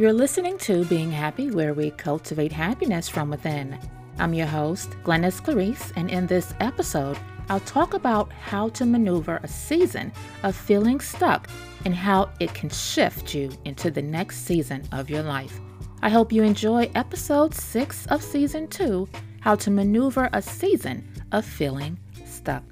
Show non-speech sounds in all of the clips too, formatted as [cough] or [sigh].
You're listening to Being Happy, where we cultivate happiness from within. I'm your host, Glennis Clarice, and in this episode, I'll talk about how to maneuver a season of feeling stuck and how it can shift you into the next season of your life. I hope you enjoy episode six of season two How to Maneuver a Season of Feeling Stuck.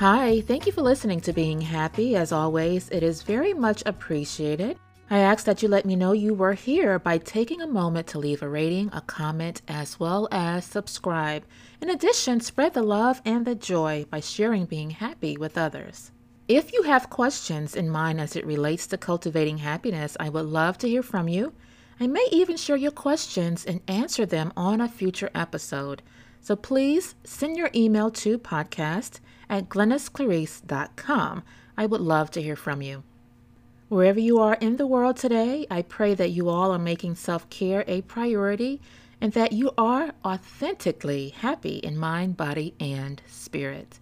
Hi, thank you for listening to Being Happy. As always, it is very much appreciated. I ask that you let me know you were here by taking a moment to leave a rating, a comment, as well as subscribe. In addition, spread the love and the joy by sharing Being Happy with others. If you have questions in mind as it relates to cultivating happiness, I would love to hear from you. I may even share your questions and answer them on a future episode. So please send your email to podcast at glennisclarice.com. I would love to hear from you. Wherever you are in the world today, I pray that you all are making self care a priority and that you are authentically happy in mind, body, and spirit.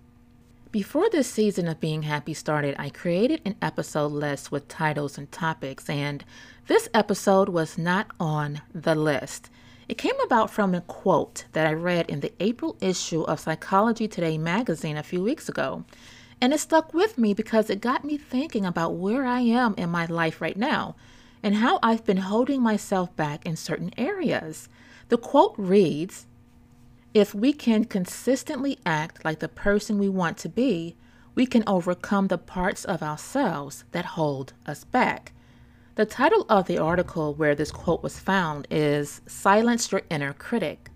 Before this season of Being Happy started, I created an episode list with titles and topics, and this episode was not on the list. It came about from a quote that I read in the April issue of Psychology Today magazine a few weeks ago. And it stuck with me because it got me thinking about where I am in my life right now and how I've been holding myself back in certain areas. The quote reads If we can consistently act like the person we want to be, we can overcome the parts of ourselves that hold us back. The title of the article where this quote was found is Silence Your Inner Critic.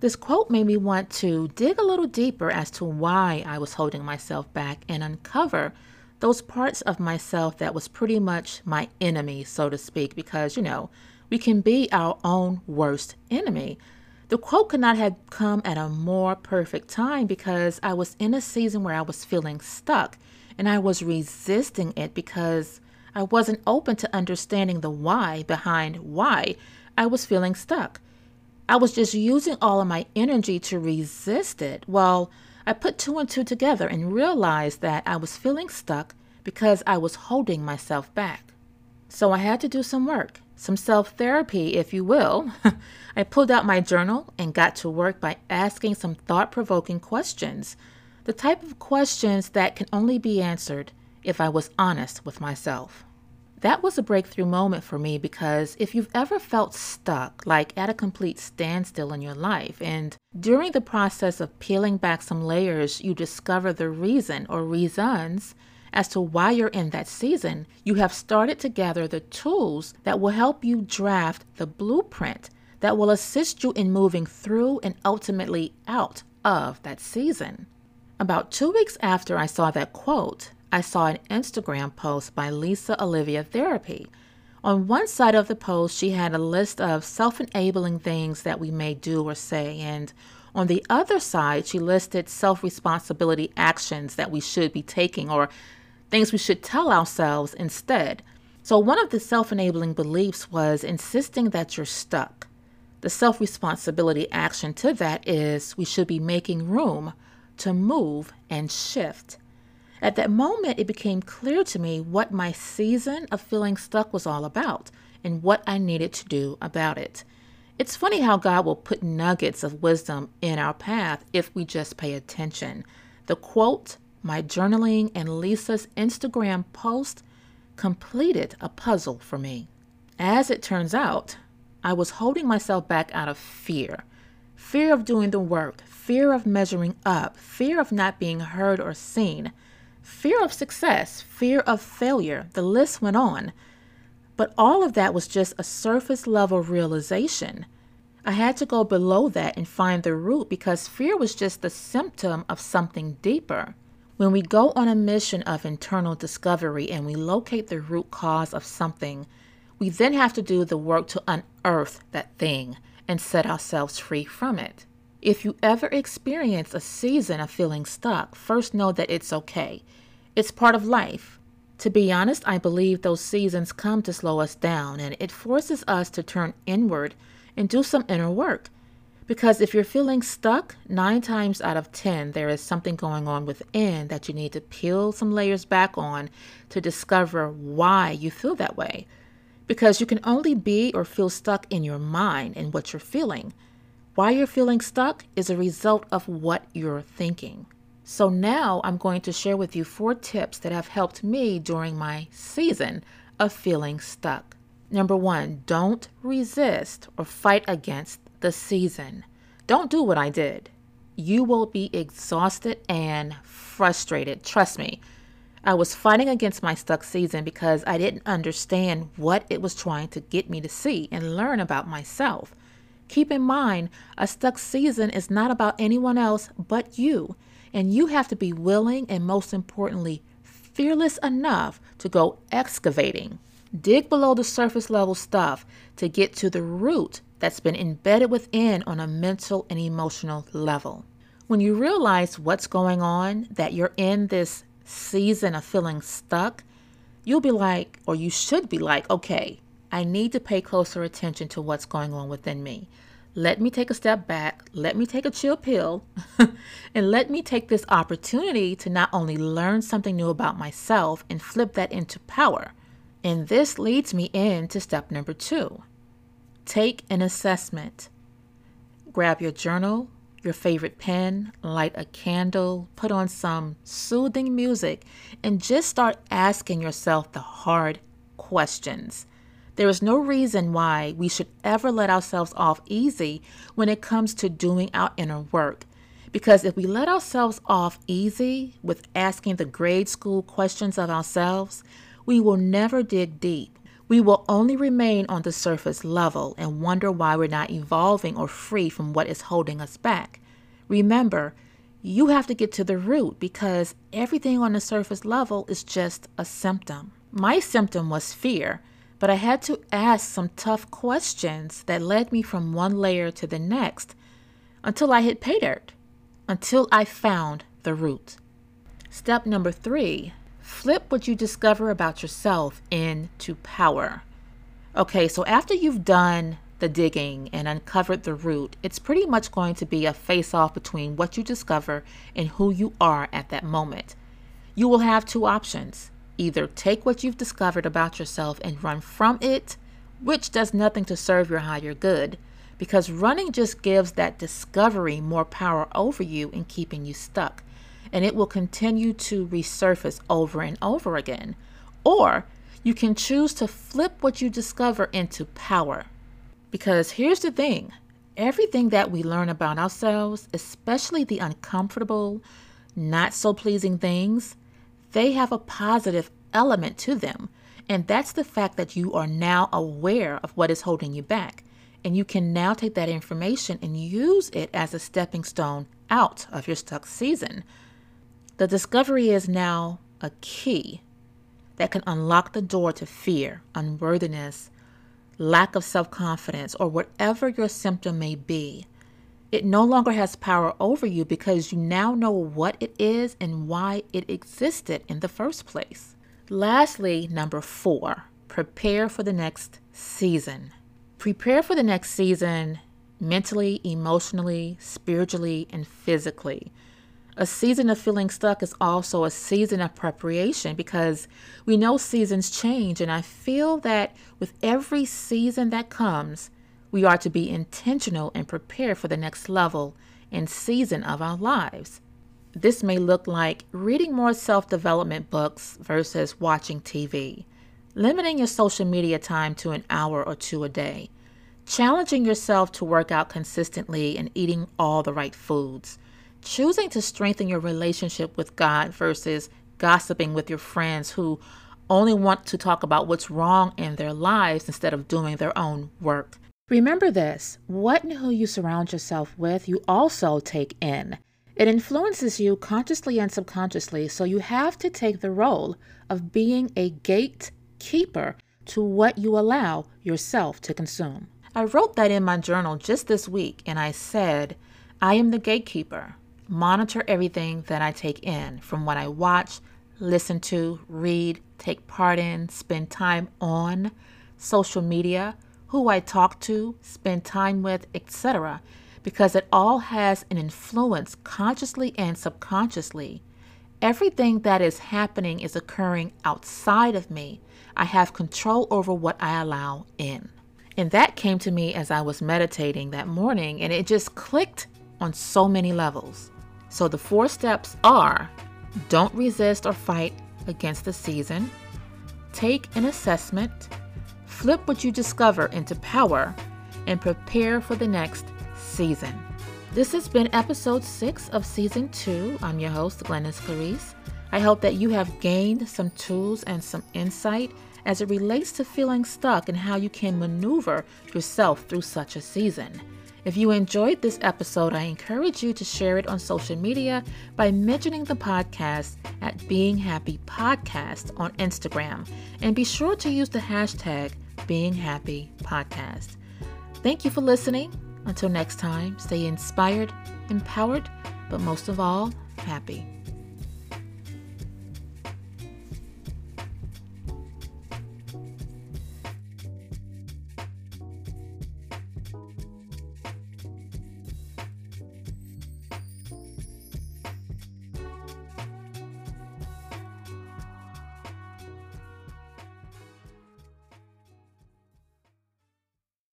This quote made me want to dig a little deeper as to why I was holding myself back and uncover those parts of myself that was pretty much my enemy, so to speak, because, you know, we can be our own worst enemy. The quote could not have come at a more perfect time because I was in a season where I was feeling stuck and I was resisting it because I wasn't open to understanding the why behind why I was feeling stuck. I was just using all of my energy to resist it. Well, I put two and two together and realized that I was feeling stuck because I was holding myself back. So I had to do some work, some self therapy, if you will. [laughs] I pulled out my journal and got to work by asking some thought provoking questions, the type of questions that can only be answered if I was honest with myself. That was a breakthrough moment for me because if you've ever felt stuck, like at a complete standstill in your life, and during the process of peeling back some layers, you discover the reason or reasons as to why you're in that season, you have started to gather the tools that will help you draft the blueprint that will assist you in moving through and ultimately out of that season. About two weeks after I saw that quote, I saw an Instagram post by Lisa Olivera Therapy. On one side of the post, she had a list of self enabling things that we may do or say, and on the other side, she listed self responsibility actions that we should be taking or things we should tell ourselves instead. So, one of the self enabling beliefs was insisting that you're stuck. The self responsibility action to that is we should be making room to move and shift. At that moment, it became clear to me what my season of feeling stuck was all about and what I needed to do about it. It's funny how God will put nuggets of wisdom in our path if we just pay attention. The quote, my journaling, and Lisa's Instagram post completed a puzzle for me. As it turns out, I was holding myself back out of fear fear of doing the work, fear of measuring up, fear of not being heard or seen fear of success, fear of failure. The list went on. But all of that was just a surface level realization. I had to go below that and find the root because fear was just the symptom of something deeper. When we go on a mission of internal discovery and we locate the root cause of something, we then have to do the work to unearth that thing and set ourselves free from it. If you ever experience a season of feeling stuck, first know that it's okay. It's part of life. To be honest, I believe those seasons come to slow us down and it forces us to turn inward and do some inner work. Because if you're feeling stuck, nine times out of 10, there is something going on within that you need to peel some layers back on to discover why you feel that way. Because you can only be or feel stuck in your mind and what you're feeling. Why you're feeling stuck is a result of what you're thinking. So now I'm going to share with you four tips that have helped me during my season of feeling stuck. Number one, don't resist or fight against the season. Don't do what I did. You will be exhausted and frustrated. Trust me. I was fighting against my stuck season because I didn't understand what it was trying to get me to see and learn about myself. Keep in mind, a stuck season is not about anyone else but you, and you have to be willing and, most importantly, fearless enough to go excavating. Dig below the surface level stuff to get to the root that's been embedded within on a mental and emotional level. When you realize what's going on, that you're in this season of feeling stuck, you'll be like, or you should be like, okay, I need to pay closer attention to what's going on within me. Let me take a step back, let me take a chill pill, [laughs] and let me take this opportunity to not only learn something new about myself and flip that into power. And this leads me into step number two Take an assessment. Grab your journal, your favorite pen, light a candle, put on some soothing music, and just start asking yourself the hard questions. There is no reason why we should ever let ourselves off easy when it comes to doing our inner work. Because if we let ourselves off easy with asking the grade school questions of ourselves, we will never dig deep we will only remain on the surface level and wonder why we're not evolving or free from what is holding us back. Remember, you have to get to the root because everything on the surface level is just a symptom. My symptom was fear, but I had to ask some tough questions that led me from one layer to the next until I hit pay dirt, until I found the root. Step number three Flip what you discover about yourself into power. Okay, so after you've done the digging and uncovered the root, it's pretty much going to be a face off between what you discover and who you are at that moment. You will have two options either take what you've discovered about yourself and run from it, which does nothing to serve your higher good, because running just gives that discovery more power over you and keeping you stuck and it will continue to resurface over and over again. Or you can choose to flip what you discover into power. Because here's the thing everything that we learn about ourselves, especially the uncomfortable, not so pleasing things, they have a positive element to them. And that's the fact that you are now aware of what is holding you back. And you can now take that information and use it as a stepping stone out of your stuck season. The discovery is now a key that can unlock the door to fear, unworthiness, lack of self confidence, or whatever your symptom may be. It no longer has power over you because you now know what it is and why it existed in the first place. Lastly, number four, prepare for the next season. Prepare for the next season mentally, emotionally, spiritually, and physically. A season of feeling stuck is also a season of preparation because we know seasons change. And I feel that with every season that comes, we are to be intentional and prepare for the next level and season of our lives. This may look like reading more self development books versus watching TV, limiting your social media time to an hour or two a day, challenging yourself to work out consistently and eating all the right foods choosing to strengthen your relationship with God versus gossiping with your friends who only want to talk about what's wrong in their lives instead of doing their own work. Remember this what and who you surround yourself with, you also take in. It influences you consciously and subconsciously, so you have to take the role of being a gatekeeper to what you allow yourself to consume. I wrote that in my journal just this week, and I said, I am the gatekeeper monitor everything that I take in from what I watch, listen to, read, take part in, spend time on social media, who I talk to, spend time with, etc. because it all has an influence consciously and subconsciously. Everything that is happening is occurring outside of me. I have control over what I allow in. And that came to me as I was meditating that morning, and it just clicked on so many levels. So the four steps are don't resist or fight against the season, take an assessment, flip what you discover into power, and prepare for the next season. This has been episode six of season two. I'm your host, Glennis Clarice. I hope that you have gained some tools and some insight as it relates to feeling stuck and how you can maneuver yourself through such a season. If you enjoyed this episode, I encourage you to share it on social media by mentioning the podcast at Being Happy Podcast on Instagram. And be sure to use the hashtag Being Happy Podcast. Thank you for listening. Until next time, stay inspired, empowered, but most of all, happy.